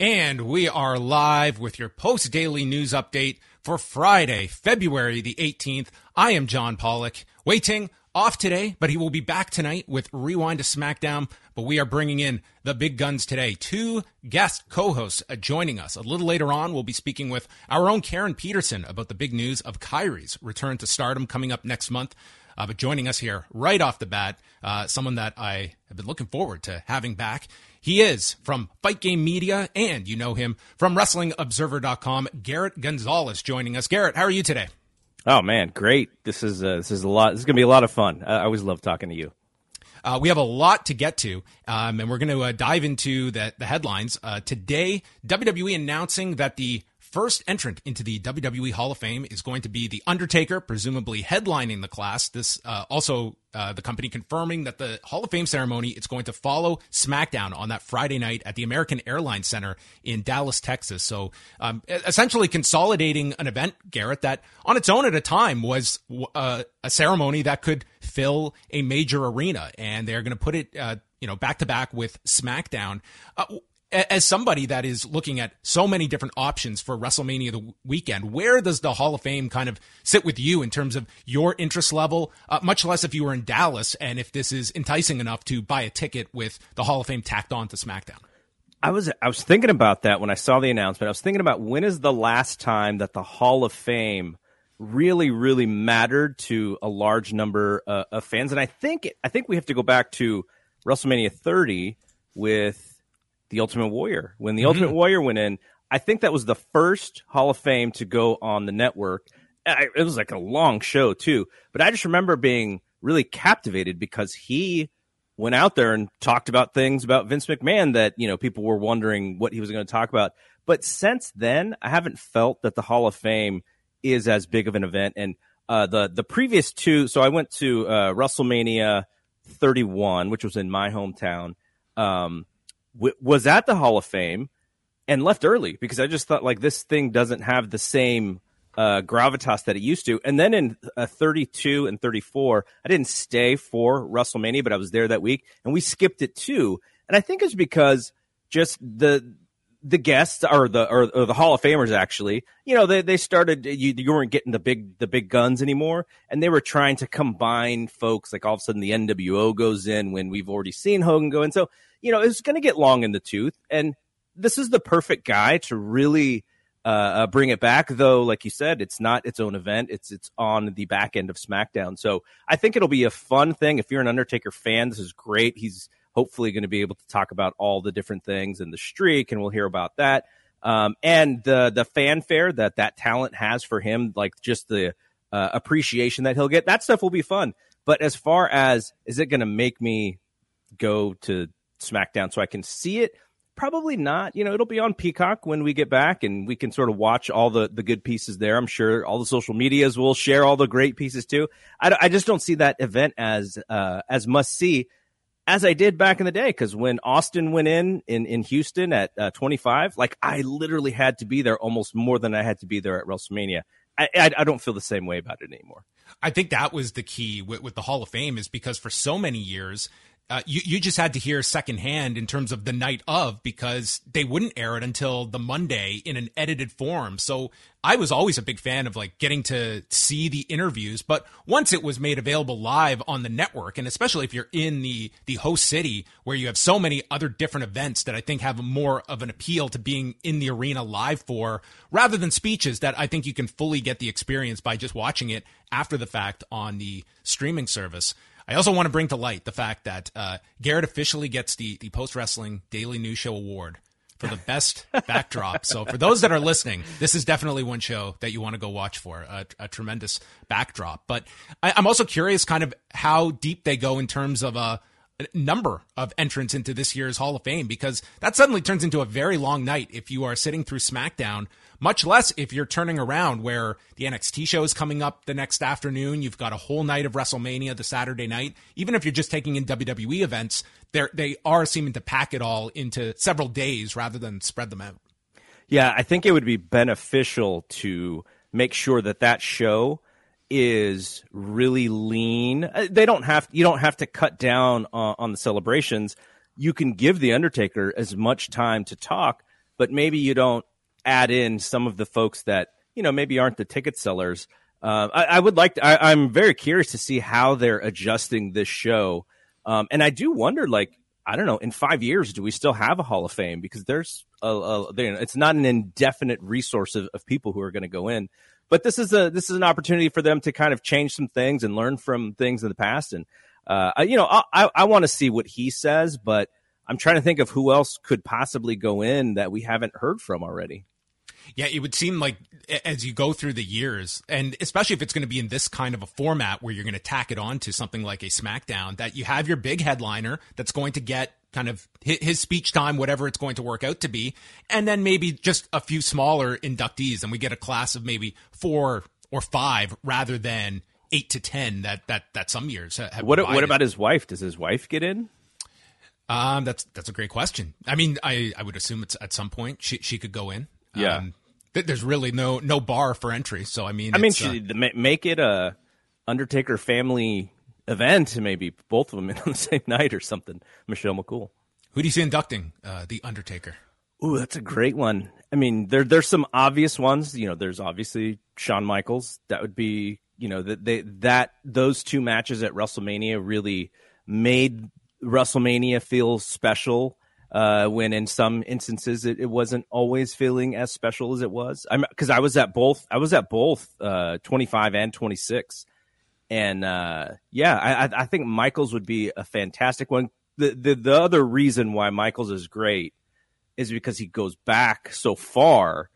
And we are live with your post daily news update for Friday, February the 18th. I am John Pollock, Wai Ting off today, but he will be back tonight with Rewind to SmackDown. But we are bringing in the big guns today. Two guest co hosts joining us. A little later on, we'll be speaking with our own Karen Peterson about the big news of Kairi's return to stardom coming up next month. Uh, but joining us here right off the bat, uh, someone that I have been looking forward to having back. He is from Fight Game Media, and you know him from WrestlingObserver.com. Garrett Gonzalez joining us. Garrett, how are you today? Oh man, great! This is uh, this is a lot. This is gonna be a lot of fun. I always love talking to you. Uh, we have a lot to get to, um, and we're going to uh, dive into the, the headlines. Uh, today, WWE announcing that the First entrant into the WWE Hall of Fame is going to be The Undertaker, presumably headlining the class. This uh, also uh, the company confirming that the Hall of Fame ceremony is going to follow SmackDown on that Friday night at the American Airlines Center in Dallas, Texas. So um, essentially consolidating an event, Garrett, that on its own at a time was uh, a ceremony that could fill a major arena, and they're going to put it. Uh, you know, back to back with SmackDown. Uh, as somebody that is looking at so many different options for WrestleMania the weekend, where does the Hall of Fame kind of sit with you in terms of your interest level? Uh, much less if you were in Dallas and if this is enticing enough to buy a ticket with the Hall of Fame tacked on to SmackDown. I was I was thinking about that when I saw the announcement. I was thinking about when is the last time that the Hall of Fame really really mattered to a large number uh, of fans, and I think I think we have to go back to WrestleMania 30 with the Ultimate Warrior. When the mm-hmm. Ultimate Warrior went in, I think that was the first Hall of Fame to go on the network. It was like a long show too, but I just remember being really captivated because he went out there and talked about things about Vince McMahon that you know people were wondering what he was going to talk about. But since then, I haven't felt that the Hall of Fame is as big of an event. And uh, the the previous two, so I went to uh, WrestleMania 31, which was in my hometown. Um, w- was at the Hall of Fame and left early because I just thought like this thing doesn't have the same uh, gravitas that it used to. And then in uh, 32 and 34, I didn't stay for WrestleMania, but I was there that week and we skipped it too. And I think it's because just the the guests or the or, or, the Hall of Famers actually, you know, they they started you, you weren't getting the big the big guns anymore, and they were trying to combine folks. Like all of a sudden, the NWO goes in when we've already seen Hogan go in. So you know, it's going to get long in the tooth. And this is the perfect guy to really uh, uh, bring it back. Though, like you said, it's not its own event. It's it's on the back end of SmackDown. So I think it'll be a fun thing. If you're an Undertaker fan, this is great. He's hopefully going to be able to talk about all the different things and the streak, and we'll hear about that. Um, and the the fanfare that that talent has for him, like just the uh, appreciation that he'll get, that stuff will be fun. But as far as is it going to make me go to SmackDown so I can see it? Probably not. You know, it'll be on Peacock when we get back and we can sort of watch all the, the good pieces there. I'm sure all the social medias will share all the great pieces too. I, I just don't see that event as, uh, as must see as I did back in the day. Because when Austin went in in, in Houston at uh, 25, like I literally had to be there almost more than I had to be there at WrestleMania. I, I, I don't feel the same way about it anymore. I think that was the key with, with the Hall of Fame is because for so many years uh, you, you just had to hear secondhand in terms of the night of because they wouldn't air it until the Monday in an edited form. So I was always a big fan of like getting to see the interviews, but once it was made available live on the network, and especially if you're in the the host city where you have so many other different events that I think have more of an appeal to being in the arena live for, rather than speeches that I think you can fully get the experience by just watching it after the fact on the streaming service. I also want to bring to light the fact that uh, Garrett officially gets the the Post Wrestling Daily News Show Award for the best backdrop. So for those that are listening, this is definitely one show that you want to go watch for a, a tremendous backdrop. But I, am also curious, kind of how deep they go in terms of a number of entrants into this year's Hall of Fame because that suddenly turns into a very long night if you are sitting through SmackDown much less if you're turning around where the NXT show is coming up the next afternoon. You've got a whole night of WrestleMania the Saturday night. Even if you're just taking in WWE events, they are seeming to pack it all into several days rather than spread them out. Yeah, I think it would be beneficial to make sure that that show is really lean. Uh, they don't have you don't have to cut down on, on the celebrations. You can give the Undertaker as much time to talk, but maybe you don't add in some of the folks that you know maybe aren't the ticket sellers. Uh, I, I, would like. To, I, am very curious to see how they're adjusting this show, um, and I do wonder, like, I don't know, in five years, do we still have a Hall of Fame? Because there's a, a it's not an indefinite resource of, of people who are going to go in. But this is a this is an opportunity for them to kind of change some things and learn from things in the past. And uh, you know, I, I want to see what he says, but I'm trying to think of who else could possibly go in that we haven't heard from already. Yeah, it would seem like as you go through the years, and especially if it's going to be in this kind of a format where you're going to tack it on to something like a SmackDown, that you have your big headliner that's going to get kind of his speech time, whatever it's going to work out to be, and then maybe just a few smaller inductees, and we get a class of maybe four or five rather than eight to ten that that that some years have. What what about his wife? Does his wife get in? Um, that's that's a great question. I mean, I I would assume it's at some point she she could go in. Yeah. Um, there's really no no bar for entry. So I mean, I mean, uh, make it a Undertaker family event, maybe both of them in on the same night or something. Michelle McCool. Who do you see inducting uh, the Undertaker? Ooh, that's a great one. I mean, there there's some obvious ones. You know, there's obviously Shawn Michaels. That would be you know that they that those two matches at WrestleMania really made WrestleMania feel special uh, when in some instances it, it, wasn't always feeling as special as it was. I'm because I was at both. I was at both uh, 25 and 26, and uh, yeah, I, I think Michaels would be a fantastic one. The, the the other reason why Michaels is great is because he goes back so far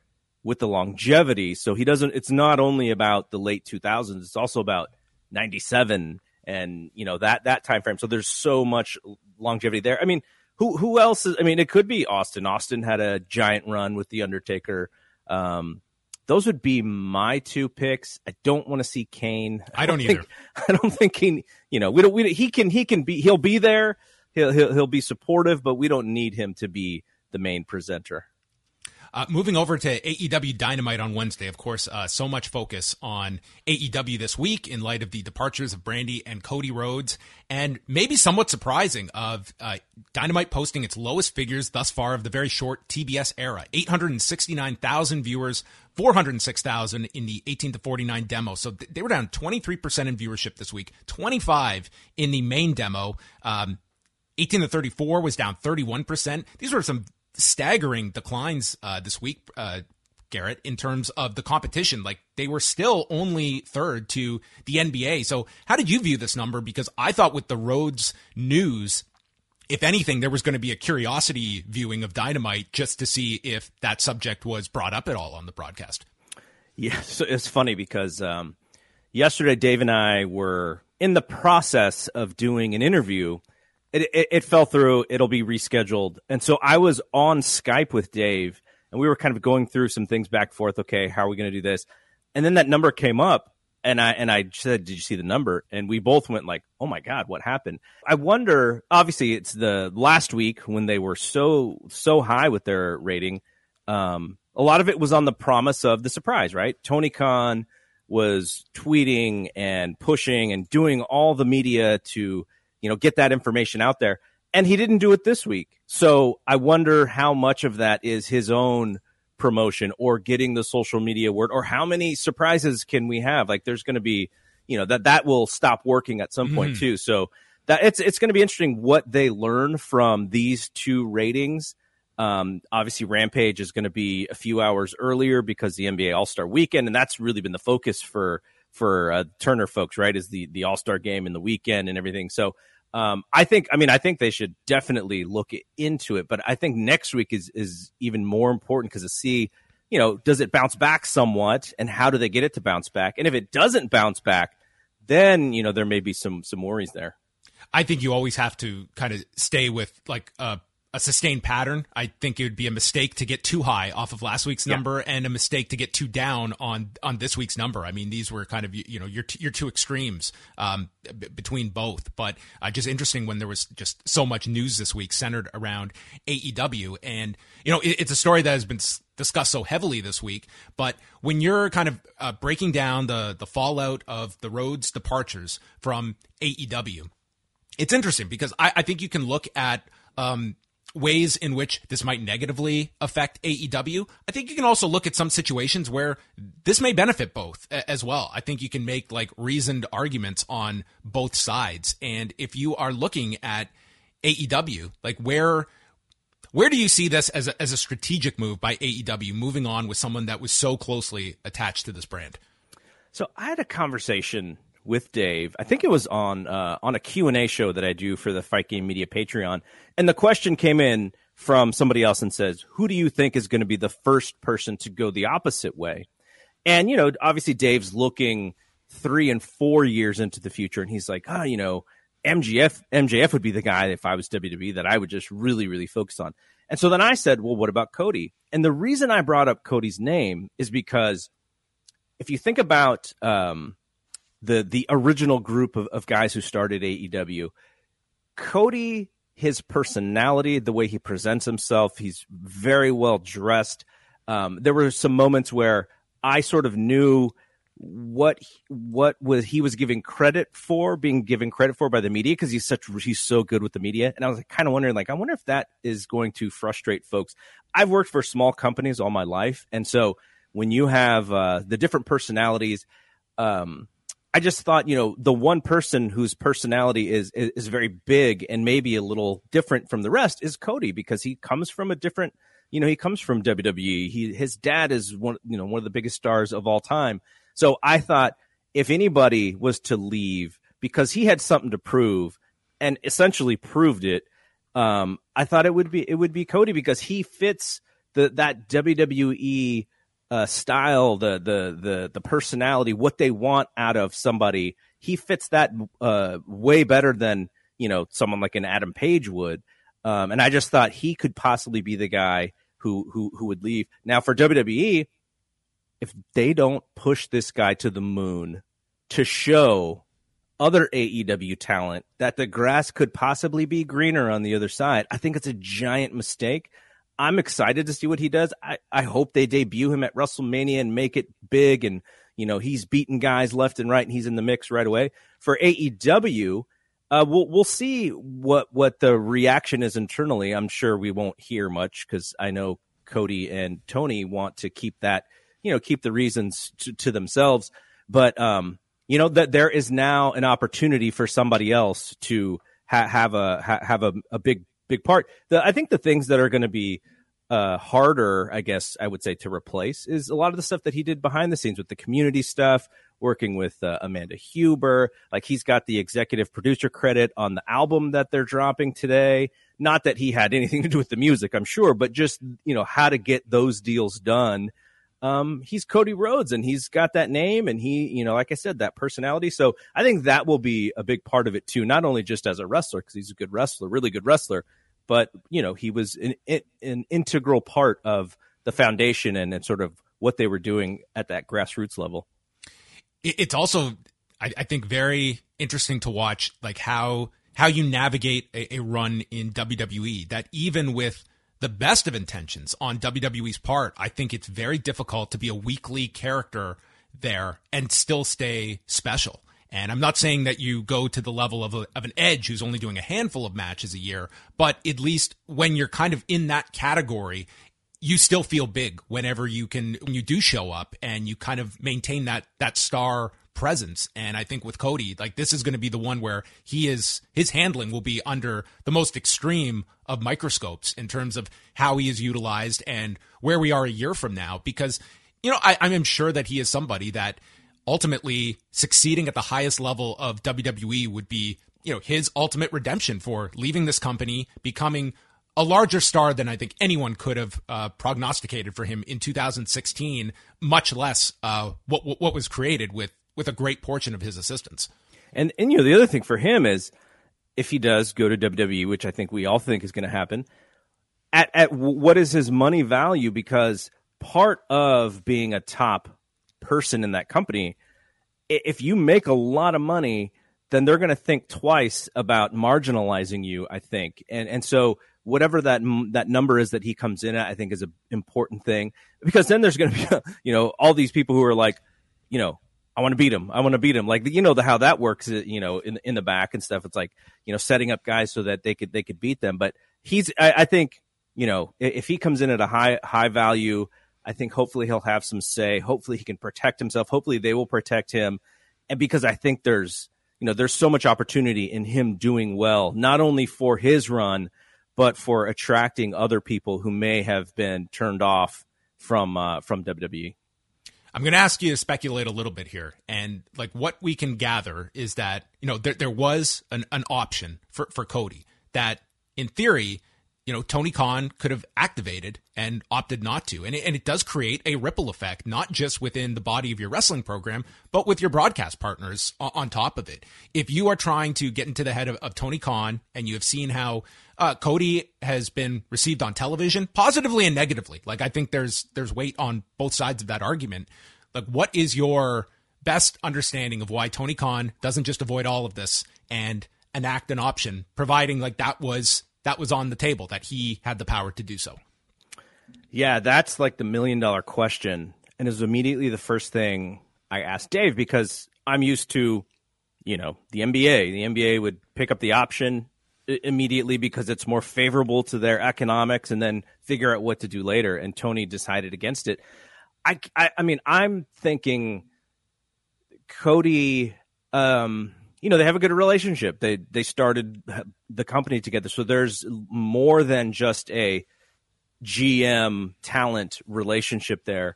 with the longevity. So he doesn't. It's not only about the late 2000s. It's also about 97 and you know that that time frame. So there's so much longevity there. I mean who who else is? I mean, it could be Austin. Austin had a giant run with the Undertaker. Um, those would be my two picks. I don't want to see Kane. I don't, I don't either. I don't think he. You know, we don't. We he can. He can be. He'll be there. He'll, he'll he'll be supportive, but we don't need him to be the main presenter. Uh, moving over to AEW Dynamite on Wednesday, of course, uh, so much focus on AEW this week in light of the departures of Brandi and Cody Rhodes, and maybe somewhat surprising of uh, Dynamite posting its lowest figures thus far of the very short TBS era: 869,000 viewers, 406,000 in the 18 to 49 demo. So th- they were down 23% in viewership this week, 25 in the main demo. Um, 18 to 34 was down 31%. These were some staggering declines uh, this week, uh, Garrett, in terms of the competition. Like they were still only third to the NBA. So how did you view this number? Because I thought with the Rhodes news, if anything, there was going to be a curiosity viewing of Dynamite just to see if that subject was brought up at all on the broadcast. Yeah, so it's funny because um, yesterday Dave and I were in the process of doing an interview it, it, it fell through. It'll be rescheduled. And so I was on Skype with Dave, and we were kind of going through some things back and forth. Okay, how are we going to do this? And then that number came up, and I and I said, "Did you see the number?" And we both went like, "Oh my god, what happened?" I wonder. Obviously, it's the last week when they were so so high with their rating. Um, a lot of it was on the promise of the surprise, right? Tony Khan was tweeting and pushing and doing all the media to you know, get that information out there. And he didn't do it this week. So I wonder how much of that is his own promotion or getting the social media word or how many surprises can we have? Like there's going to be, you know, that that will stop working at some point mm. too. So that it's it's going to be interesting what they learn from these two ratings. Um, obviously, Rampage is going to be a few hours earlier because the NBA All Star Weekend, and that's really been the focus for for uh, Turner folks, right? Is the the All Star game and the weekend and everything. So um, I think, I mean, I think they should definitely look into it, but I think next week is is even more important because to see, you know, does it bounce back somewhat, and how do they get it to bounce back? And if it doesn't bounce back, then you know there may be some some worries there. I think you always have to kind of stay with like a a sustained pattern. I think it would be a mistake to get too high off of last week's number yeah. and a mistake to get too down on on this week's number. I mean, these were kind of you know your your two extremes um, b- between both. But uh, just interesting when there was just so much news this week centered around AEW, and you know it, it's a story that has been discussed so heavily this week. But when you're kind of uh, breaking down the the fallout of the Rhodes departures from AEW, it's interesting because I, I think you can look at um, ways in which this might negatively affect AEW. I think you can also look at some situations where this may benefit both as well. I think you can make like reasoned arguments on both sides. And if you are looking at AEW, like where where do you see this as a, as a strategic move by AEW moving on with someone that was so closely attached to this brand? So I had a conversation with Dave. I think it was on uh, on a Q&A show that I do for the Fight Game Media Patreon. And the question came in from somebody else and says, "Who do you think is going to be the first person to go the opposite way?" And you know, obviously Dave's looking 3 and 4 years into the future and he's like, "Ah, you know, MJF MJF would be the guy if I was WWE that I would just really really focus on." And so then I said, "Well, what about Cody?" And the reason I brought up Cody's name is because if you think about um, the the original group of, of guys who started AEW. Cody, his personality, the way he presents himself, he's very well dressed. Um, there were some moments where I sort of knew what what was he was giving credit for being given credit for by the media because he's such he's so good with the media and i was kind of wondering like i wonder if that is going to frustrate folks i've worked for small companies all my life and so when you have uh, the different personalities um, I just thought, you know, the one person whose personality is, is, is very big and maybe a little different from the rest is Cody because he comes from a different, you know, he comes from WWE. He his dad is one, you know, one of the biggest stars of all time. So I thought if anybody was to leave because he had something to prove and essentially proved it, um, I thought it would be it would be Cody because he fits the that WWE uh, style, the the the the personality, what they want out of somebody, he fits that uh, way better than you know someone like an Adam Page would. Um, and I just thought he could possibly be the guy who who who would leave. Now for WWE, if they don't push this guy to the moon to show other AEW talent that the grass could possibly be greener on the other side, I think it's a giant mistake. I'm excited to see what he does. I, I hope they debut him at WrestleMania and make it big. And, you know, he's beating guys left and right and he's in the mix right away. For AEW, uh, we'll, we'll see what, what the reaction is internally. I'm sure we won't hear much because I know Cody and Tony want to keep that, you know, keep the reasons to, to themselves. But, um, you know, that there is now an opportunity for somebody else to ha- have a, ha- have a, a big big part. The, I think the things that are going to be uh, harder, I guess I would say, to replace is a lot of the stuff that he did behind the scenes with the community stuff, working with uh, Amanda Huber. Like he's got the executive producer credit on the album that they're dropping today. Not that he had anything to do with the music, I'm sure, but just you know how to get those deals done. Um, he's Cody Rhodes and he's got that name and he, you know, like I said, that personality. So I think that will be a big part of it too, not only just as a wrestler, because he's a good wrestler, really good wrestler, but you know he was an, an integral part of the foundation and, and sort of what they were doing at that grassroots level. It's also, I, I think, very interesting to watch, like how how you navigate a, a run in WWE. That even with the best of intentions on WWE's part, I think it's very difficult to be a weekly character there and still stay special And I'm not saying that you go to the level of, a, of an edge who's only doing a handful of matches a year, but at least when you're kind of in that category, you still feel big whenever you can, when you do show up and you kind of maintain that, that star presence. And I think with Cody, like this is going to be the one where he is, his handling will be under the most extreme of microscopes in terms of how he is utilized and where we are a year from now. Because, you know, I, I'm sure that he is somebody that, ultimately succeeding at the highest level of WWE would be, you know, his ultimate redemption for leaving this company, becoming a larger star than I think anyone could have uh, prognosticated for him in 2016, much less uh, what, what, was created with with a great portion of his assistance. And and you know the other thing for him is if he does go to WWE, which I think we all think is going to happen, at at what is his money value? Because part of being a top person in that company, if you make a lot of money, then they're going to think twice about marginalizing you. I think, and and so whatever that that number is that he comes in at, I think is an important thing because then there's going to be you know all these people who are like, you know, I want to beat him. I want to beat him. Like you know the how that works. Uh, you know in in the back and stuff. It's like you know setting up guys so that they could they could beat them. But he's I, I think you know if he comes in at a high high value I think hopefully he'll have some say. Hopefully he can protect himself. Hopefully they will protect him. And because I think there's, you know, there's so much opportunity in him doing well, not only for his run, but for attracting other people who may have been turned off from uh, from WWE. I'm going to ask you to speculate a little bit here, and like what we can gather is that you know there there was an, an option for for Cody that in theory you know, Tony Khan could have activated and opted not to. And it, and it does create a ripple effect, not just within the body of your wrestling program, but with your broadcast partners on, on top of it. If you are trying to get into the head of, of Tony Khan and you have seen how uh, Cody has been received on television, positively and negatively, like I think there's there's weight on both sides of that argument. Like, what is your best understanding of why Tony Khan doesn't just avoid all of this and enact an option, providing like that was that was on the table that he had the power to do so. Yeah, that's like the million dollar question. And it was immediately the first thing I asked Dave because I'm used to, you know, the NBA. The NBA would pick up the option immediately because it's more favorable to their economics and then figure out what to do later. And Tony decided against it. I, I, I mean, I'm thinking Cody, um, you know they have a good relationship. They they started the company together, so there's more than just a GM talent relationship there.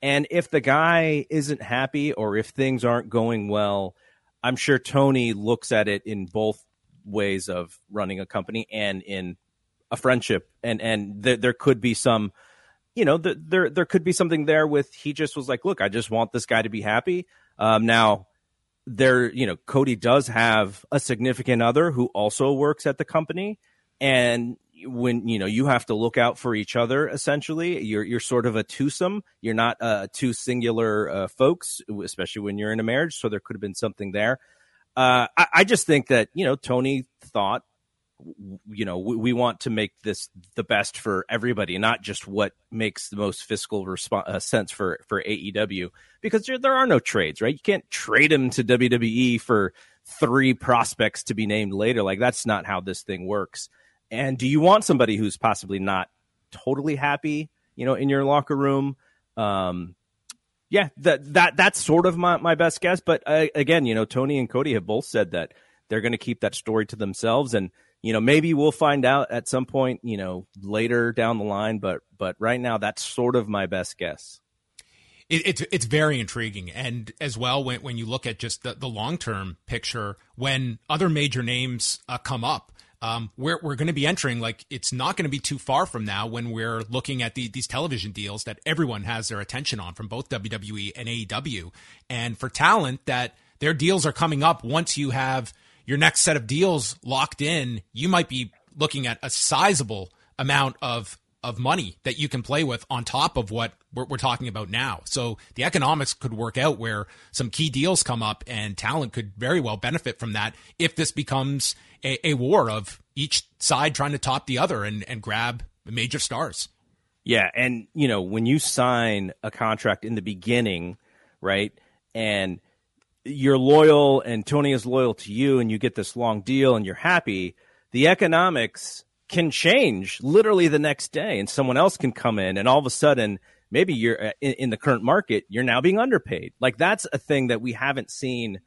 And if the guy isn't happy or if things aren't going well, I'm sure Tony looks at it in both ways of running a company and in a friendship. And and th- there could be some, you know, th- there there could be something there with he just was like, look, I just want this guy to be happy. Um, now there, you know, Cody does have a significant other who also works at the company. And when, you know, you have to look out for each other, essentially, you're, you're sort of a twosome. You're not uh, two singular uh, folks, especially when you're in a marriage. So there could have been something there. Uh, I, I just think that, you know, Tony thought you know we, we, want to make this the best for everybody not just what makes the most fiscal resp- uh, sense for for AEW because there, there are no trades right? You can't trade him to WWE for three prospects to be named later. Like that's not how this thing works. And do you want somebody who's possibly not totally happy you know in your locker room? Um yeah that that that's sort of my, my best guess. But uh, again you know Tony and Cody have both said that they're going to keep that story to themselves. And you know, maybe we'll find out at some point, you know, later down the line, but but right now that's sort of my best guess. It, it's it's very intriguing, and as well when when you look at just the, the long term picture, when other major names uh, come up, um, we're we're going to be entering like it's not going to be too far from now when we're looking at the, these television deals that everyone has their attention on from both WWE and AEW, and for talent that their deals are coming up once you have your next set of deals locked in, you might be looking at a sizable amount of of money that you can play with on top of what we're, we're, talking about now. So the economics could work out where some key deals come up and talent could very well benefit from that if this becomes a, a war of each side trying to top the other and, and grab major stars. Yeah. And, you know, when you sign a contract in the beginning, right, and you're loyal and Tony is loyal to you and you get this long deal and you're happy, the economics can change literally the next day and someone else can come in and all of a sudden maybe you're uh, in, in the current market you're now being underpaid. Like that's a thing that we haven't seen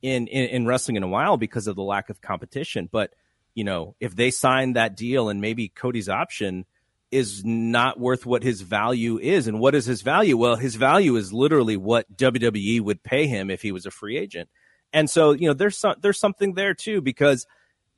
in, in, in wrestling in a while because of the lack of competition. But you know if they sign that deal and maybe cody's option is not worth what his value is. And what is his value? Well, his value is literally what WWE would pay him if he was a free agent. And so, you know, there's some, there's something there too because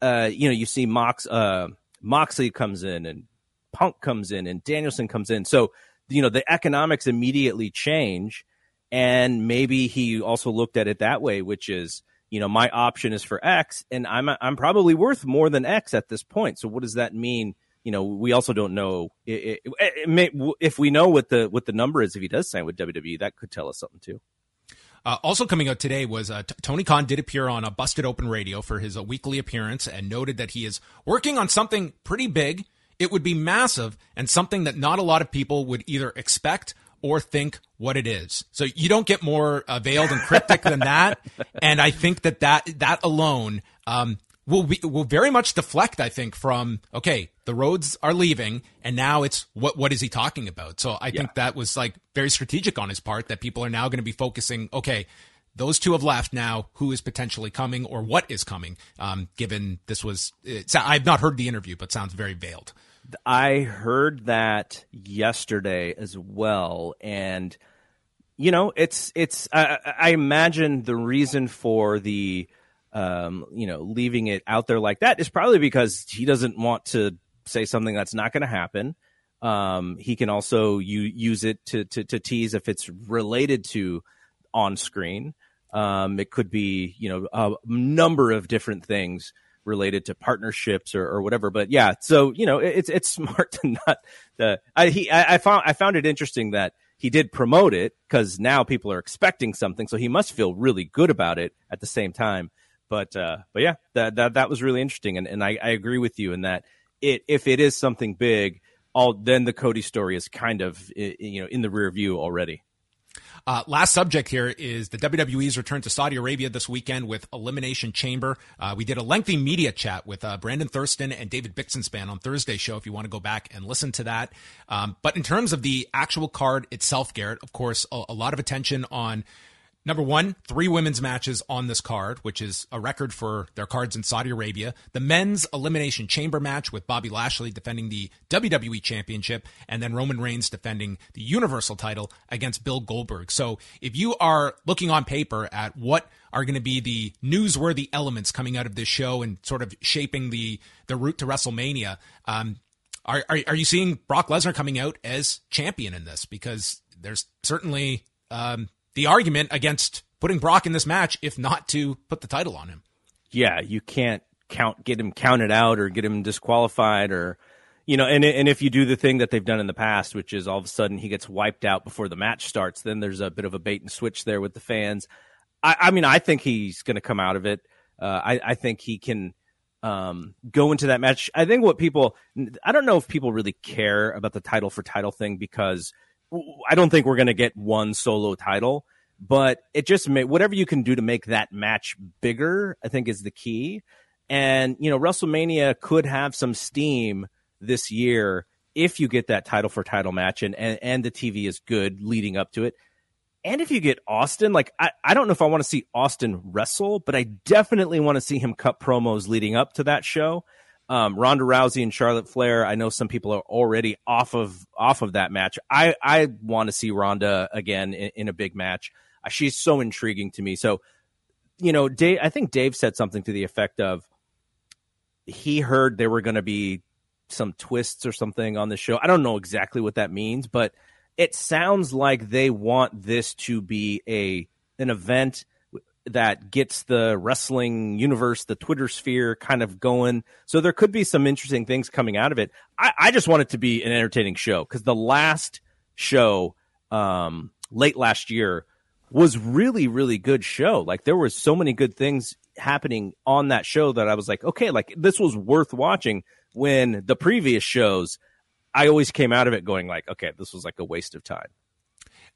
uh, you know, you see Mox uh, Moxley comes in and Punk comes in and Danielson comes in. So, you know, the economics immediately change and maybe he also looked at it that way, which is, you know, my option is for X and I'm I'm probably worth more than X at this point. So what does that mean? You know, we also don't know it, it, it may, if we know what the what the number is if he does sign with WWE. That could tell us something too. Uh, also coming out today was uh, T- Tony Khan did appear on a Busted Open Radio for his uh, weekly appearance and noted that he is working on something pretty big. It would be massive and something that not a lot of people would either expect or think what it is. So you don't get more uh, veiled and cryptic than that. And I think that that, that alone, um, will be, will very much deflect, I think, from okay, the Rhodes are leaving, and now it's what what is he talking about? So I yeah. think that was like very strategic on his part that people are now going to be focusing. Okay, those two have left now. Who is potentially coming, or what is coming? Um, given this was, I've not heard the interview, but sounds very veiled. I heard that yesterday as well, and you know, it's it's. I, I imagine the reason for the um, you know, leaving it out there like that is probably because he doesn't want to say something that's not going to happen. Um, he can also u- use it to, to, to tease if it's related to on screen. Um, it could be, you know, a number of different things related to partnerships or, or whatever. But yeah, so you know, it, it's it's smart to not. The I he I, I found I found it interesting that he did promote it because now people are expecting something, so he must feel really good about it at the same time. But uh, but yeah, that that that was really interesting, and and I, I agree with you in that it if it is something big, all then the Cody story is kind of you know in the rear view already. Uh, last subject here is the WWE's return to Saudi Arabia this weekend with Elimination Chamber. Uh, we did a lengthy media chat with uh, Brandon Thurston and David Bixenspan on Thursday show if you want to go back and listen to that. Um, but in terms of the actual card itself, Garrett, of course, a, a lot of attention on Number one, three women's matches on this card, which is a record for their cards in Saudi Arabia. The men's elimination chamber match with Bobby Lashley defending the WWE championship and then Roman Reigns defending the universal title against Bill Goldberg. So if you are looking on paper at what are going to be the newsworthy elements coming out of this show and sort of shaping the, the route to WrestleMania, um, are, are, are you seeing Brock Lesnar coming out as champion in this? Because there's certainly, um, the argument against putting Brock in this match, if not to put the title on him. Yeah, you can't count get him counted out or get him disqualified or you know, and and if you do the thing that they've done in the past, which is all of a sudden he gets wiped out before the match starts, then there's a bit of a bait and switch there with the fans. I, I mean, I think he's going to come out of it. Uh, I, I think he can um, go into that match. I think what people, I don't know if people really care about the title for title thing because I don't think we're going to get one solo title, but it just whatever you can do to make that match bigger, I think is the key. And, you know, WrestleMania could have some steam this year if you get that title for title match and, and, and the TV is good leading up to it. And if you get Austin, like, I, I don't know if I want to see Austin wrestle, but I definitely want to see him cut promos leading up to that show um, Ronda Rousey and Charlotte Flair. I know some people are already off of off of that match. I I want to see Ronda again in, in, a big match. Uh, she's so intriguing to me. So, you know, Dave. I think Dave said something to the effect of he heard there were going to be some twists or something on the show. I don't know exactly what that means, but it sounds like they want this to be a an event that gets the wrestling universe, the Twitter sphere kind of going. So there could be some interesting things coming out of it. I, I just want it to be an entertaining show because the last show, um, late last year was really, really good show. Like there was so many good things happening on that show that I was like, okay, like this was worth watching when the previous shows, I always came out of it going like, okay, this was like a waste of time.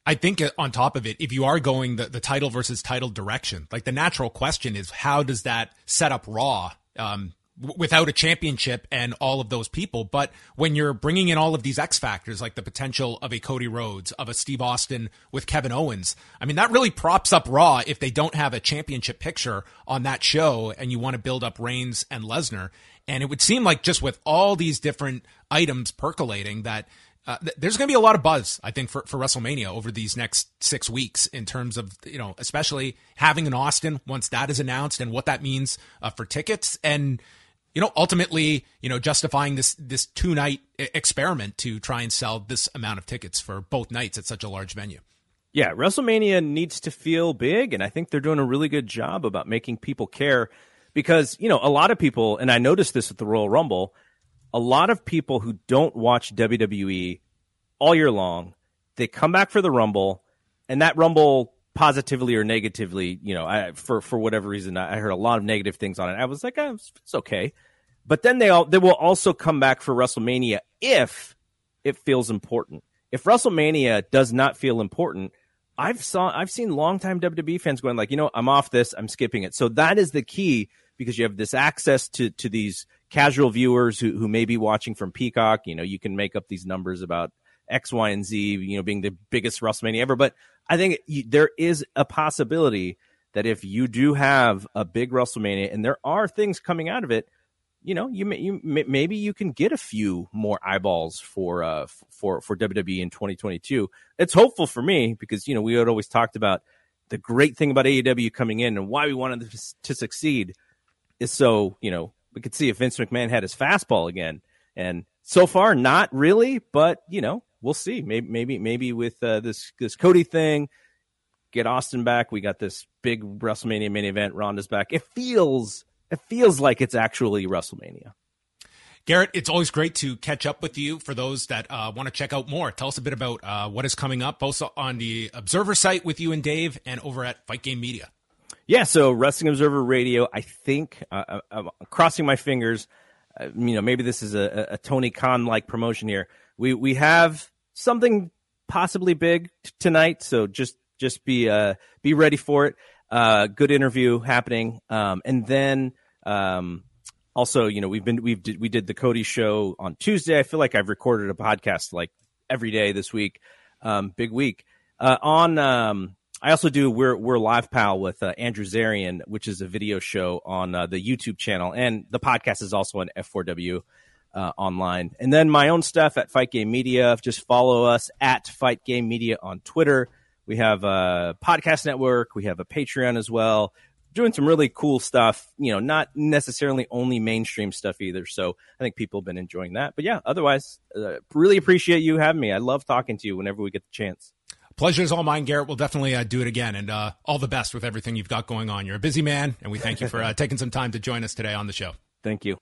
I think on top of it, if you are going the, the title versus title direction, like the natural question is how does that set up Raw um, w- without a championship and all of those people? But when you're bringing in all of these X factors, like the potential of a Cody Rhodes, of a Steve Austin with Kevin Owens, I mean, that really props up Raw if they don't have a championship picture on that show and you want to build up Reigns and Lesnar. And it would seem like just with all these different items percolating that uh, th- there's going to be a lot of buzz, I think, for, for WrestleMania over these next six weeks in terms of, you know, especially having an Austin once that is announced and what that means uh, for tickets. And, you know, ultimately, you know, justifying this, this two night experiment to try and sell this amount of tickets for both nights at such a large venue. Yeah, WrestleMania needs to feel big, and I think they're doing a really good job about making people care because, you know, a lot of people, and I noticed this at the Royal Rumble, a lot of people who don't watch WWE all year long, they come back for the Rumble, and that Rumble positively or negatively, you know, I, for for whatever reason, I heard a lot of negative things on it. I was like, oh, it's okay, but then they all they will also come back for WrestleMania if it feels important. If WrestleMania does not feel important, I've saw I've seen longtime WWE fans going like, you know, I'm off this, I'm skipping it. So that is the key because you have this access to to these casual viewers who, who may be watching from Peacock. You know, you can make up these numbers about X, Y, and Z, you know, being the biggest WrestleMania ever. But I think you, there is a possibility that if you do have a big WrestleMania and there are things coming out of it, you know, you, you maybe you can get a few more eyeballs for uh for for WWE in 2022. It's hopeful for me because you know we had always talked about the great thing about AEW coming in and why we wanted to succeed is so you know we could see if Vince McMahon had his fastball again. And so far, not really, but you know, we'll see. Maybe, maybe, maybe with uh, this this Cody thing, get Austin back. We got this big WrestleMania main event. Ronda's back. It feels it feels like it's actually WrestleMania. Garrett, it's always great to catch up with you. For those that uh, want to check out more, tell us a bit about uh, what is coming up, both on the Observer site with you and Dave, and over at Fight Game Media. Yeah, so Wrestling Observer Radio, I think, uh, uh I'm crossing my fingers. Uh, you know, maybe this is a, a Tony Khan like promotion here. We we have something possibly big t- tonight, so just just be uh be ready for it. Uh, good interview happening, um, and then um, also, you know, we've been we've did, we did the Cody show on Tuesday. I feel like I've recorded a podcast like every day this week. Um, big week uh, on um, I also do we're we're live pal with uh, Andrew Zarian, which is a video show on uh, the YouTube channel, and the podcast is also on F4W uh, online. And then my own stuff at Fight Game Media. Just follow us at Fight Game Media on Twitter. We have a podcast network. We have a Patreon as well. Doing some really cool stuff. You know, not necessarily only mainstream stuff either. So I think people have been enjoying that. But yeah, otherwise, uh, really appreciate you having me. I love talking to you whenever we get the chance. Pleasure is all mine, Garrett. We'll definitely uh, do it again, and uh, all the best with everything you've got going on. You're a busy man, and we thank you for uh, taking some time to join us today on the show. Thank you.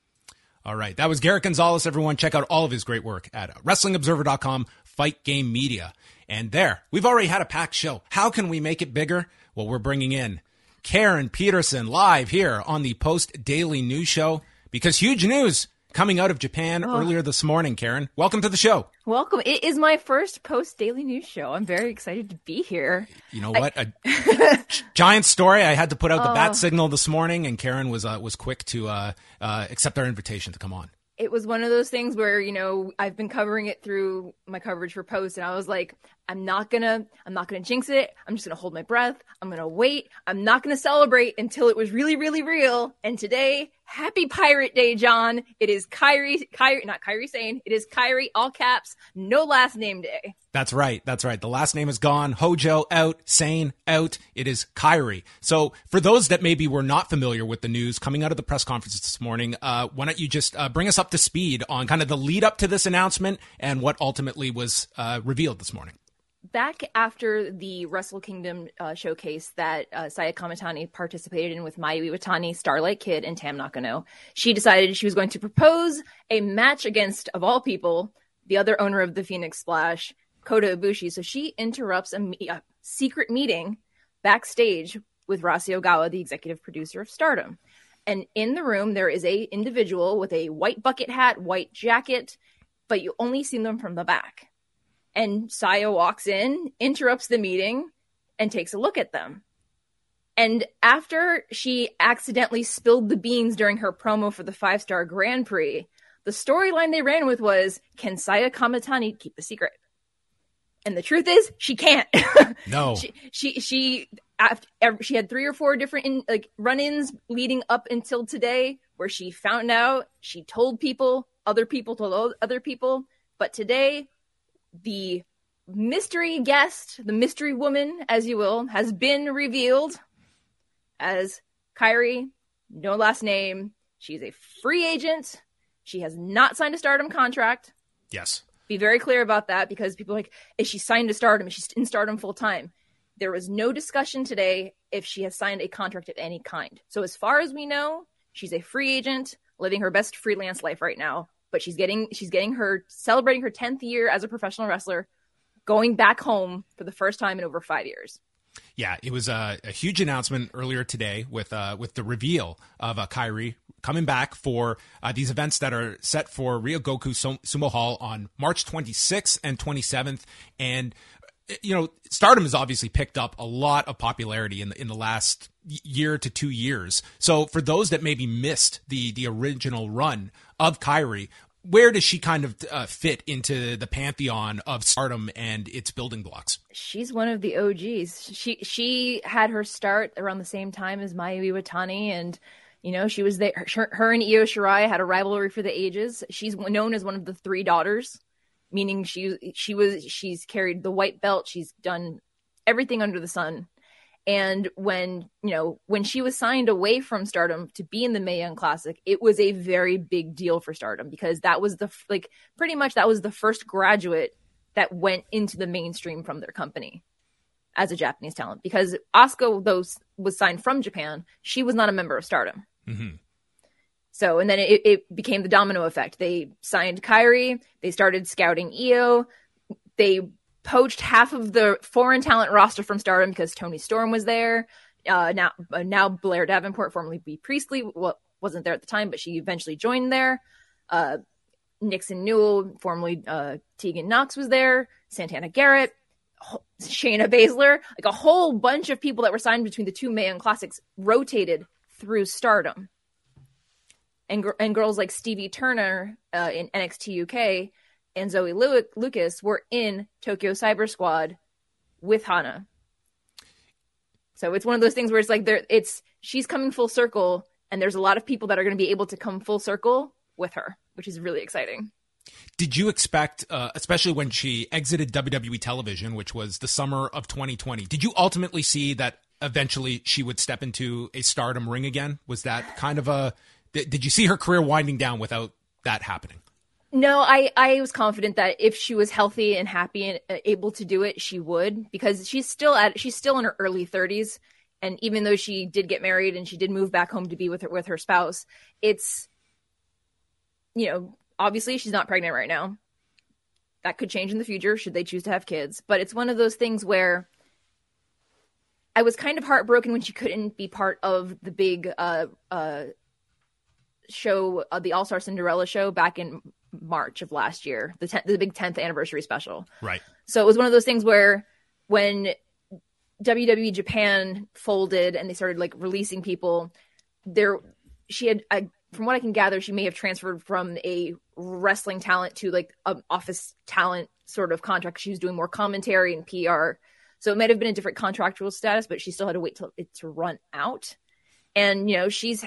All right, that was Garrett Gonzalez. Everyone, check out all of his great work at WrestlingObserver.com, Fight Game Media, and there we've already had a packed show. How can we make it bigger? Well, we're bringing in Karen Peterson live here on the Post Daily News Show because huge news coming out of Japan oh. earlier this morning. Karen, welcome to the show. Welcome. It is my first post daily news show. I'm very excited to be here. You know what? I... A giant story. I had to put out the bat oh. signal this morning, and Karen was uh, was quick to uh, uh, accept our invitation to come on. It was one of those things where you know I've been covering it through my coverage for post, and I was like, I'm not gonna, I'm not gonna jinx it. I'm just gonna hold my breath. I'm gonna wait. I'm not gonna celebrate until it was really, really real. And today Happy Pirate Day, John. It is Kairi, Kairi, not Kairi Sane. It is Kairi, all caps, no last name day. That's right. That's right. The last name is gone. Hojo out, Sane out. It is Kairi. So for those that maybe were not familiar with the news coming out of the press conference this morning, uh, why don't you just uh, bring us up to speed on kind of the lead up to this announcement and what ultimately was uh, revealed this morning? Back after the Wrestle Kingdom uh, showcase that uh, Saya Kamitani participated in with Mayu Iwatani, Starlight Kid, and Tam Nakano, she decided she was going to propose a match against, of all people, the other owner of the Phoenix Splash, Kota Ibushi. So she interrupts a, me- a secret meeting backstage with Rossy Ogawa, the executive producer of Stardom. And in the room, there is a individual with a white bucket hat, white jacket, but you only see them from the back And Saya walks in, interrupts the meeting, and takes a look at them. And after she accidentally spilled the beans during her promo for the five star Grand Prix, the storyline they ran with was Can Saya Kamitani keep the secret? And the truth is, she can't. No. she, she, she, after, she had three or four different in, like run-ins leading up until today, where she found out, she told people, other people told other people, but today, the mystery guest, the mystery woman, as you will, has been revealed as Kairi, no last name. She's a free agent. She has not signed a stardom contract. yes. Be very clear about that because people are like, is she signed to stardom? Is she in stardom full time? There was no discussion today if she has signed a contract of any kind. So as far as we know, she's a free agent living her best freelance life right now. But she's getting she's getting her celebrating her 10th year as a professional wrestler, going back home for the first time in over five years. Yeah, it was a, a huge announcement earlier today with uh, with the reveal of uh, Kairi coming back for uh, these events that are set for Rio Ryogoku Sumo Hall on March 26th and 27th. And you know, Stardom has obviously picked up a lot of popularity in the, in the last year to two years. So for those that maybe missed the the original run of Kairi, where does she kind of uh, fit into the pantheon of stardom and its building blocks? She's one of the OGs. She she had her start around the same time as Mayu Iwatani, and you know she was there. Her, her and Io Shirai had a rivalry for the ages. She's known as one of the three daughters, meaning she she was she's carried the white belt. She's done everything under the sun. And when, you know, when she was signed away from Stardom to be in the Mae Young Classic, it was a very big deal for Stardom because that was the like pretty much that was the first graduate that went into the mainstream from their company as a Japanese talent because Asuka though was signed from Japan, she was not a member of Stardom. Mm-hmm. So, and then it, it, became the domino effect. They signed Kairi, they started scouting Io, they poached half of the foreign talent roster from Stardom because Toni Storm was there. Uh, now, uh, now Blair Davenport, formerly Bea Priestley, well, wasn't there at the time, but she eventually joined there. Uh, Nixon Newell, formerly uh, Tegan Nox, was there. Santana Garrett, Shayna Baszler, like a whole bunch of people that were signed between the two Mae Young Classics rotated through Stardom. And, and girls like Stevie Turner uh, in NXT UK and Zoe Lucas were in Tokyo Cyber Squad with Hana. So it's one of those things where it's like there it's she's coming full circle and there's a lot of people that are going to be able to come full circle with her, which is really exciting. Did you expect, uh, especially when she exited WWE television, which was the summer of 2020, did you ultimately see that eventually she would step into a stardom ring again? Was that kind of a, did you see her career winding down without that happening? No, I, I was confident that if she was healthy and happy and uh, able to do it, she would because she's still at she's still in her early 30s and even though she did get married and she did move back home to be with her with her spouse, it's you know, obviously she's not pregnant right now. That could change in the future should they choose to have kids, but it's one of those things where I was kind of heartbroken when she couldn't be part of the big uh uh show uh, the All Star Cinderella show back in March of last year, the ten- the big 10th anniversary special. Right. So it was one of those things where when WWE Japan folded and they started like releasing people, there she had I, from what I can gather, she may have transferred from a wrestling talent to like an office talent sort of contract. She was doing more commentary and PR. So it might have been a different contractual status, but she still had to wait till it to run out and you know she's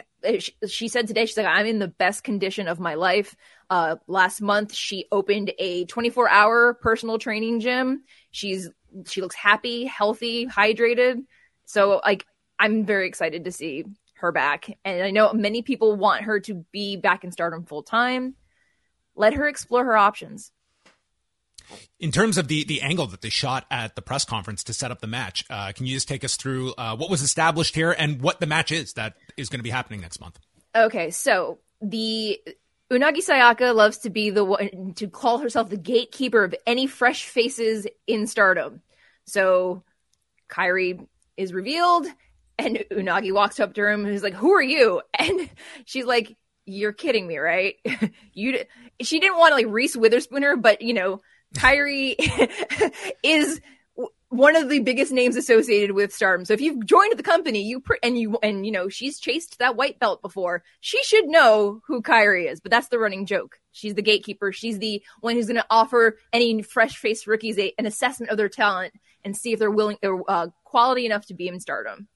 she, said today she's like i'm in the best condition of my life. Uh last month she opened a 24 hour personal training gym. She's she looks happy healthy hydrated. So like i'm very excited to see her back. And i know many people want her to be back in stardom full time. Let her explore her options in terms of the the angle that they shot at the press conference to set up the match, uh, can you just take us through uh, what was established here and what the match is that is going to be happening next month? Okay, so the Unagi Sayaka loves to be the one to call herself the gatekeeper of any fresh faces in Stardom. So Kairi is revealed, and Unagi walks up to her and is like, "Who are you?" And she's like, "You're kidding me, right? you." She didn't want to like Reese Witherspoon her, but you know Kairi is one of the biggest names associated with Stardom. So if you've joined the company, you pr- and you and you know she's chased that white belt before, she should know who Kairi is. But that's the running joke. She's the gatekeeper. She's the one who's going to offer any fresh faced rookies a, an assessment of their talent and see if they're willing or uh, quality enough to be in Stardom.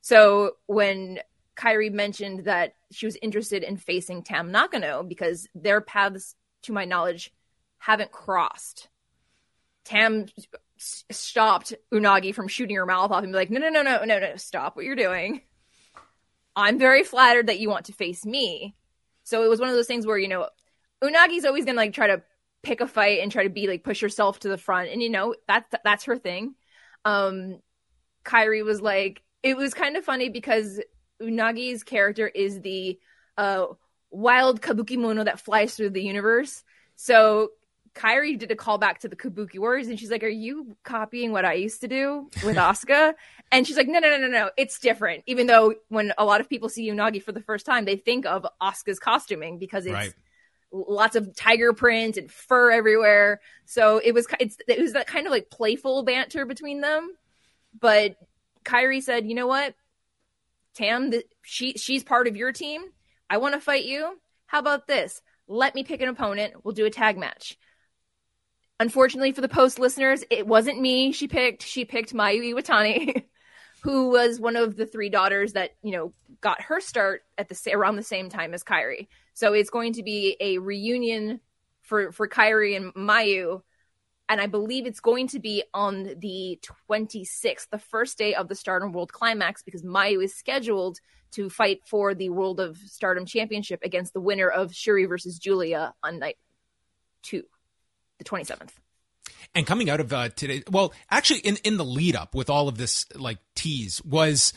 So when Kairi mentioned that she was interested in facing Tam Nakano because their paths, to my knowledge, haven't crossed. Tam stopped Unagi from shooting her mouth off and be like, no, no, no, no, no, no, stop what you're doing. I'm very flattered that you want to face me. So it was one of those things where, you know, Unagi's always going to like try to pick a fight and try to be like push herself to the front. And, you know, that's, that's her thing. Um, Kairi was like, it was kind of funny because Unagi's character is the uh, wild kabuki mono that flies through the universe. So Kairi did a callback to the Kabuki Warriors, and she's like, "Are you copying what I used to do with Asuka?" and she's like, "No, no, no, no, no. It's different." Even though when a lot of people see Unagi for the first time, they think of Asuka's costuming because it's right. lots of tiger print and fur everywhere. So it was it's it was that kind of like playful banter between them. But Kairi said, "You know what, Tam? The, she she's part of your team. I want to fight you. How about this? Let me pick an opponent. We'll do a tag match." Unfortunately for the post listeners, it wasn't me she picked. She picked Mayu Iwatani, who was one of the three daughters that, you know, got her start at the around the same time as Kairi. So it's going to be a reunion for for Kairi and Mayu and I believe it's going to be on the 26th, the first day of the Stardom World Climax, because Mayu is scheduled to fight for the World of Stardom Championship against the winner of Shuri versus Julia on night two the 27th. And coming out of uh, today, well, actually, in in the lead up with all of this like tease was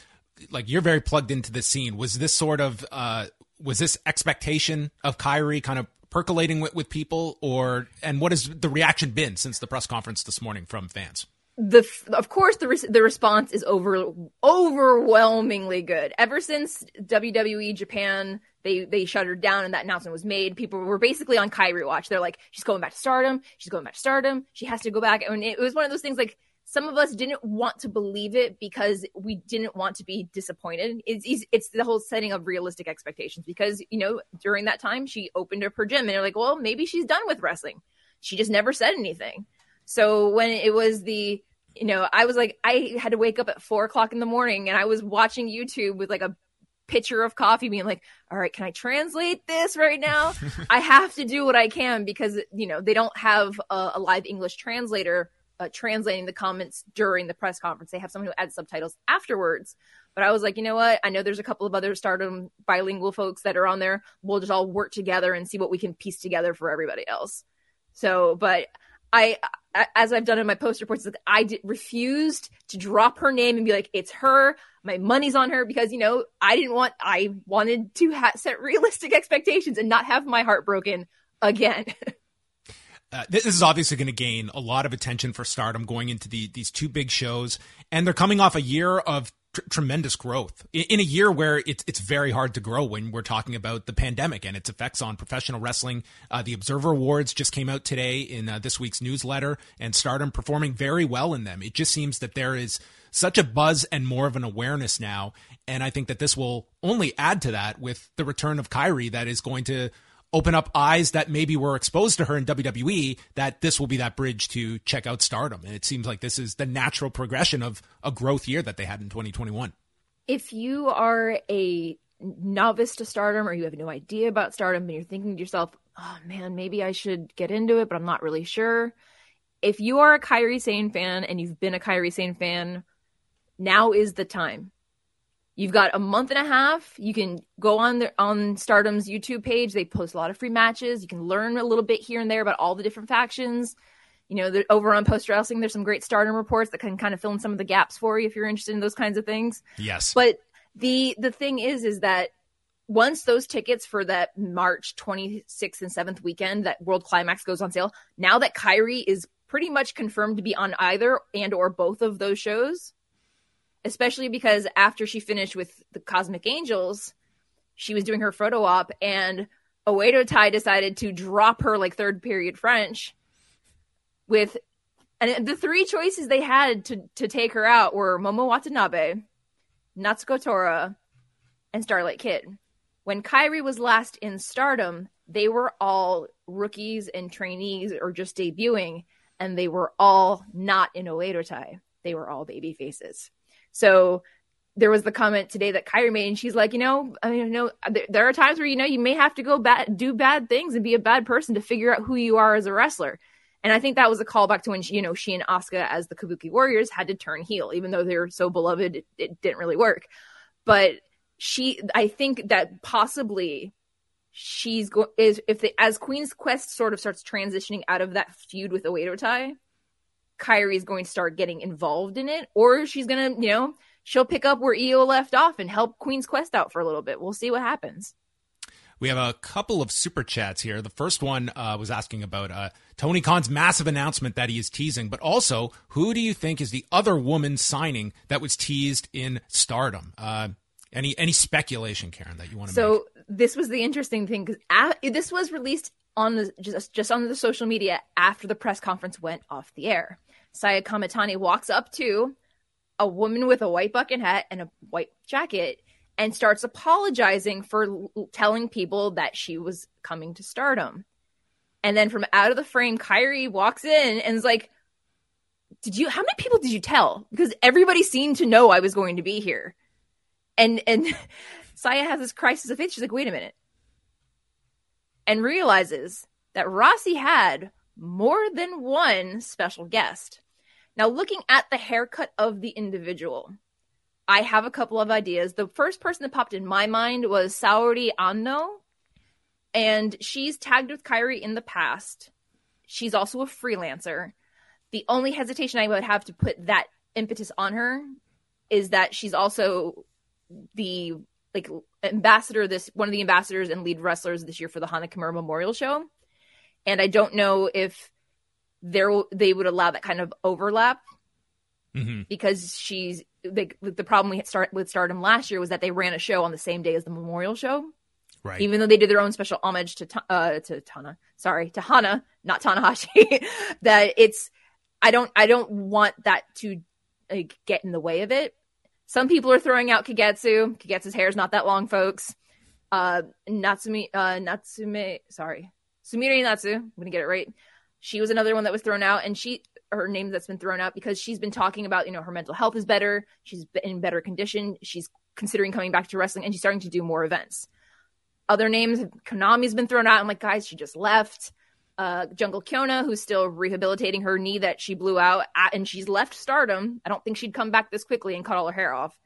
like you're very plugged into the scene. Was this sort of uh, was this expectation of Kairi kind of percolating with, with people, or and what has the reaction been since the press conference this morning from fans? the of course the re- the response is over overwhelmingly good. Ever since WWE Japan they they shuttered down and that announcement was made, people were basically on Kairi watch. They're like, she's going back to Stardom. She's going back to Stardom. She has to go back. And it was one of those things like some of us didn't want to believe it because we didn't want to be disappointed. It's it's the whole setting of realistic expectations because you know during that time she opened up her gym and they're like, well maybe she's done with wrestling. She just never said anything. So when it was the, you know, I was like, I had to wake up at four o'clock in the morning and I was watching YouTube with like a pitcher of coffee being like, all right, can I translate this right now? I have to do what I can because, you know, they don't have a, a live English translator uh, translating the comments during the press conference. They have someone who adds subtitles afterwards. But I was like, you know what? I know there's a couple of other stardom bilingual folks that are on there. We'll just all work together and see what we can piece together for everybody else. So, but I, as I've done in my post reports, I did, refused to drop her name and be like, it's her. My money's on her because, you know, I didn't want, I wanted to ha- set realistic expectations and not have my heart broken again. Uh, this is obviously going to gain a lot of attention for Stardom going into the, these two big shows, and they're coming off a year of tr- tremendous growth in, in, a year where it's it's very hard to grow when we're talking about the pandemic and its effects on professional wrestling. Uh, the Observer Awards just came out today in uh, this week's newsletter, and Stardom performing very well in them. It just seems that there is such a buzz and more of an awareness now, and I think that this will only add to that with the return of Kairi that is going to open up eyes that maybe were exposed to her in WWE that this will be that bridge to check out stardom. And it seems like this is the natural progression of a growth year that they had in 2021. If you are a novice to stardom or you have no idea about stardom and you're thinking to yourself, oh man, maybe I should get into it, but I'm not really sure. If you are a Kairi Sane fan and you've been a Kairi Sane fan, now is the time You've got a month and a half. You can go on the, on Stardom's YouTube page. They post a lot of free matches. You can learn a little bit here and there about all the different factions. You know, the, over on Post Wrestling, there's some great Stardom reports that can kind of fill in some of the gaps for you if you're interested in those kinds of things. Yes. But the the thing is, is that once those tickets for that March 26th and 7th weekend, that World Climax goes on sale, now that Kairi is pretty much confirmed to be on either and or both of those shows, especially because after she finished with the Cosmic Angels, she was doing her photo op and Oedo Tai decided to drop her like third period French with and the three choices they had to to take her out were Momo Watanabe, Natsuko Tora, and Starlight Kid. When Kairi was last in Stardom, they were all rookies and trainees or just debuting, and they were all not in Oedo Tai. They were all baby faces. So there was the comment today that Kairi made, and she's like, you know, I mean, you know, there, there are times where you know you may have to go bad, do bad things, and be a bad person to figure out who you are as a wrestler. And I think that was a callback to when she, you know she and Asuka as the Kabuki Warriors had to turn heel, even though they were so beloved, it, it didn't really work. But she, I think that possibly she's going is if the as Queen's Quest sort of starts transitioning out of that feud with Oedo Tai, Kairi is going to start getting involved in it, or she's gonna, you know, she'll pick up where Io left off and help Queen's Quest out for a little bit. We'll see what happens. We have a couple of super chats here. The first one uh, was asking about uh, Tony Khan's massive announcement that he is teasing, but also who do you think is the other woman signing that was teased in Stardom? Uh, any any speculation, Karen, that you want to so, make? This was the interesting thing because this was released on the just just on the social media after the press conference went off the air. Saya Kamitani walks up to a woman with a white bucket hat and a white jacket and starts apologizing for l- telling people that she was coming to stardom. And then from out of the frame, Kairi walks in and is like, Did you, how many people did you tell? Because everybody seemed to know I was going to be here. And, and Saya has this crisis of faith. She's like, Wait a minute. And realizes that Rossy had more than one special guest. Now, looking at the haircut of the individual, I have a couple of ideas. The first person that popped in my mind was Saori Anno, and she's tagged with Kairi in the past. She's also a freelancer. The only hesitation I would have to put that impetus on her is that she's also the like ambassador this one of the ambassadors and lead wrestlers this year for the Hana Kimura Memorial Show. And I don't know if there they would allow that kind of overlap mm-hmm. because she's they, the problem we start with Stardom last year was that they ran a show on the same day as the Memorial Show. Right. Even though they did their own special homage to uh, to Tana, sorry, to Hana, not Tanahashi, that it's I don't I don't want that to like, get in the way of it. Some people are throwing out Kagetsu. Kagetsu's hair is not that long, folks. Uh, Natsumi, uh, Natsume, sorry, Sumire Natsu. I'm gonna get it right. She was another one that was thrown out, and she her name that's been thrown out because she's been talking about, you know, her mental health is better. She's in better condition. She's considering coming back to wrestling and she's starting to do more events. Other names, Konami's been thrown out. I'm like, guys, she just left. Uh, Jungle Kyona, who's still rehabilitating her knee that she blew out, and she's left stardom. I don't think she'd come back this quickly and cut all her hair off.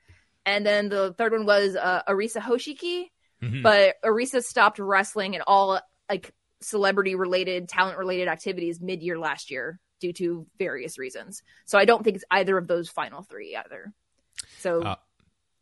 And then the third one was uh, Arisa Hoshiki, mm-hmm. but Arisa stopped wrestling and all like celebrity related, talent related activities mid year last year due to various reasons. So I don't think it's either of those final three either. So uh,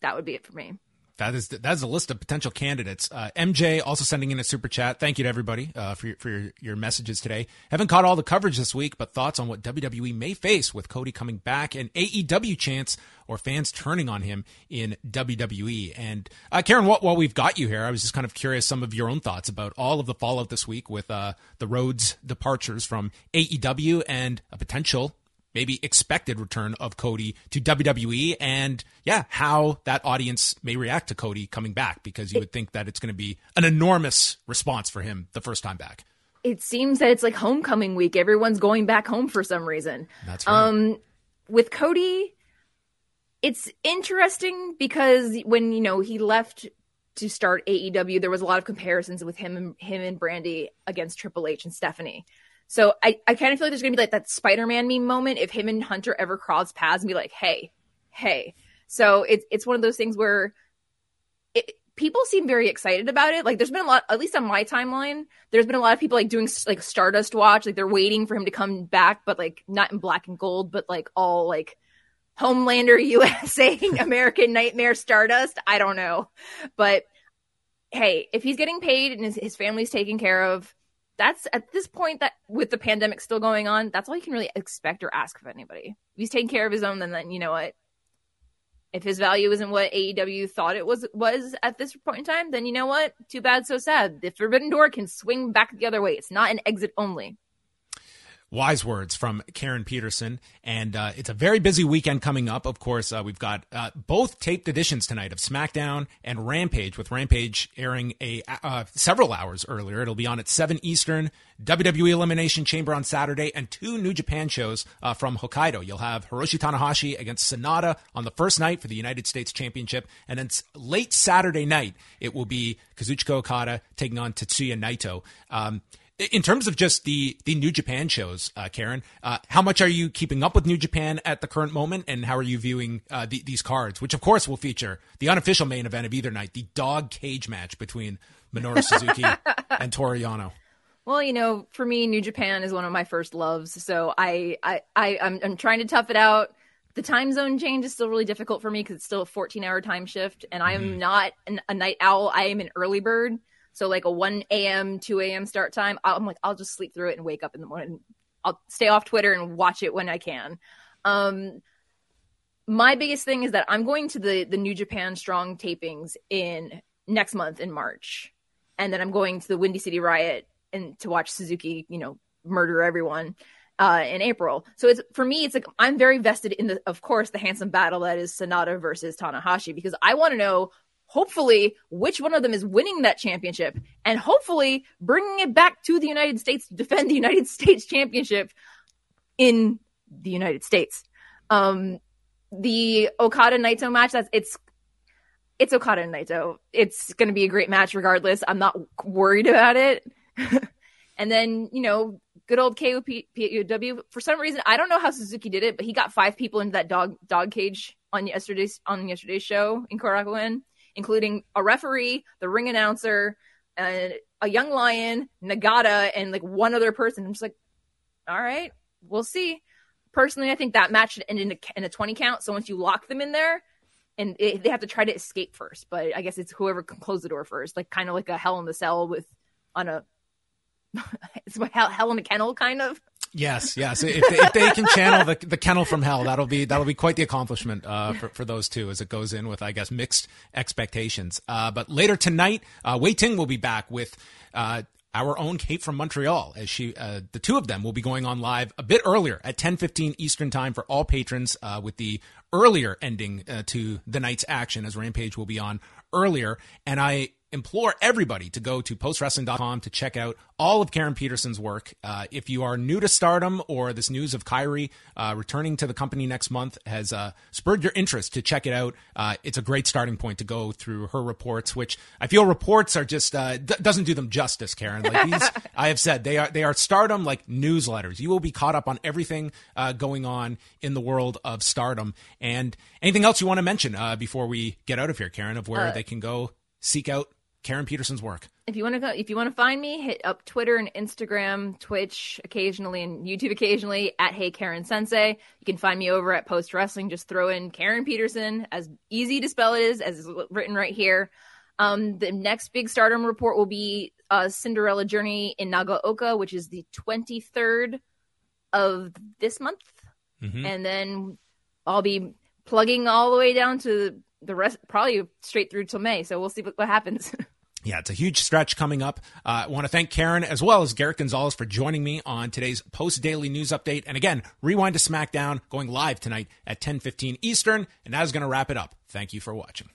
that would be it for me. That is that's a list of potential candidates. Uh, MJ also sending in a super chat. Thank you to everybody uh, for your, for your, your, messages today. Haven't caught all the coverage this week, but thoughts on what WWE may face with Cody coming back and AEW chance or fans turning on him in WWE. And uh, Karen, while, while we've got you here, I was just kind of curious some of your own thoughts about all of the fallout this week with uh, the Rhodes departures from AEW and a potential maybe expected return of Cody to WWE and yeah, how that audience may react to Cody coming back because you would think that it's going to be an enormous response for him the first time back. It seems that it's like homecoming week. Everyone's going back home for some reason. That's right. Um, with Cody, it's interesting because when you know he left to start AEW, there was a lot of comparisons with him and him and Brandi against Triple H and Stephanie. So I, I kind of feel like there's gonna be like that Spider-Man meme moment if him and Hunter ever cross paths and be like, hey, hey. So it's it's one of those things where it, people seem very excited about it. Like there's been a lot, at least on my timeline, there's been a lot of people like doing like Stardust watch, like they're waiting for him to come back, but like not in black and gold, but like all like Homelander USA American Nightmare Stardust. I don't know, but hey, if he's getting paid and his, his family's taken care of, that's at this point that with the pandemic still going on, that's all you can really expect or ask of anybody. If he's taking care of his own, then, then you know what? If his value isn't what AEW thought it was was at this point in time, then you know what? Too bad, so sad. The forbidden door can swing back the other way. It's not an exit only. Wise words from Karen Peterson. And uh, it's a very busy weekend coming up. Of course, uh, we've got uh, both taped editions tonight of SmackDown and Rampage, with Rampage airing a uh, several hours earlier. It'll be on at 7 Eastern, WWE Elimination Chamber on Saturday, and two New Japan shows uh, from Hokkaido. You'll have Hiroshi Tanahashi against Sanada on the first night for the United States Championship. And then late Saturday night, it will be Kazuchika Okada taking on Tetsuya Naito. Um, in terms of just the the New Japan shows, uh, Karen, uh, how much are you keeping up with New Japan at the current moment, and how are you viewing uh, the, these cards, which of course will feature the unofficial main event of either night, the dog cage match between Minoru Suzuki and Toru Yano. Well, you know, for me, New Japan is one of my first loves, so I I, I I'm, I'm trying to tough it out. The time zone change is still really difficult for me because it's still a 14 hour time shift, and I am mm-hmm. not an, a night owl. I am an early bird. So like a 1 a.m., 2 a.m. start time, I'm like, I'll just sleep through it and wake up in the morning. I'll stay off Twitter and watch it when I can. Um, my biggest thing is that I'm going to the the New Japan Strong tapings in next month in March, and then I'm going to the Windy City Riot and to watch Suzuki, you know, murder everyone uh, in April. So it's for me, it's like I'm very vested in the, of course, the handsome battle that is Sanada versus Tanahashi because I want to know hopefully which one of them is winning that championship and hopefully bringing it back to the United States to defend the United States championship in the United States. Um, the Okada Naito match, that's it's it's Okada and Naito. It's going to be a great match regardless. I'm not worried about it. and then, you know, good old KOP POW. For some reason, I don't know how Suzuki did it, but he got five people into that dog dog cage on yesterday's on yesterday's show in Korakuen including a referee, the ring announcer, and a young lion, Nagata, and like one other person. I'm just like, all right, we'll see. Personally, I think that match should end in a, in a 20 count. So once you lock them in there, and it, they have to try to escape first. But I guess it's whoever can close the door first, like kind of like a Hell in the Cell with on a it's hell, hell in a kennel kind of. Yes, yes. If they, if they can channel the, the kennel from hell, that'll be that'll be quite the accomplishment uh, for for those two as it goes in with I guess mixed expectations. Uh, but later tonight, uh, Wai Ting will be back with. Uh, our own Kate from Montreal, as she, uh, the two of them will be going on live a bit earlier at 10:15 Eastern Time for all patrons, uh, with the earlier ending uh, to the night's action, as Rampage will be on earlier. And I implore everybody to go to postwrestling.com to check out all of Karen Peterson's work. Uh, if you are new to stardom or this news of Kairi uh, returning to the company next month has uh, spurred your interest to check it out, uh, it's a great starting point to go through her reports, which I feel reports are just uh, d- doesn't do them justice, Karen. Like these, I have said, they are they are stardom like newsletters. You will be caught up on everything uh, going on in the world of stardom. And anything else you want to mention before we get out of here, Karen, of where they can go seek out Karen Peterson's work. If you want to go, if you want to find me, hit up Twitter and Instagram, Twitch occasionally, and YouTube occasionally at Hey Karen Sensei. You can find me over at Post Wrestling. Just throw in Karen Peterson, as easy to spell it is, as written right here. Um, the next big Stardom report will be uh, Cinderella Journey in Nagaoka, which is the 23rd of this month, mm-hmm. and then I'll be plugging all the way down to the rest, probably straight through till May. So we'll see what, what happens. Yeah, it's a huge stretch coming up. Uh, I want to thank Karen as well as Garrett Gonzalez for joining me on today's post daily news update. And again, rewind to SmackDown going live tonight at 10:15 Eastern, and that is going to wrap it up. Thank you for watching.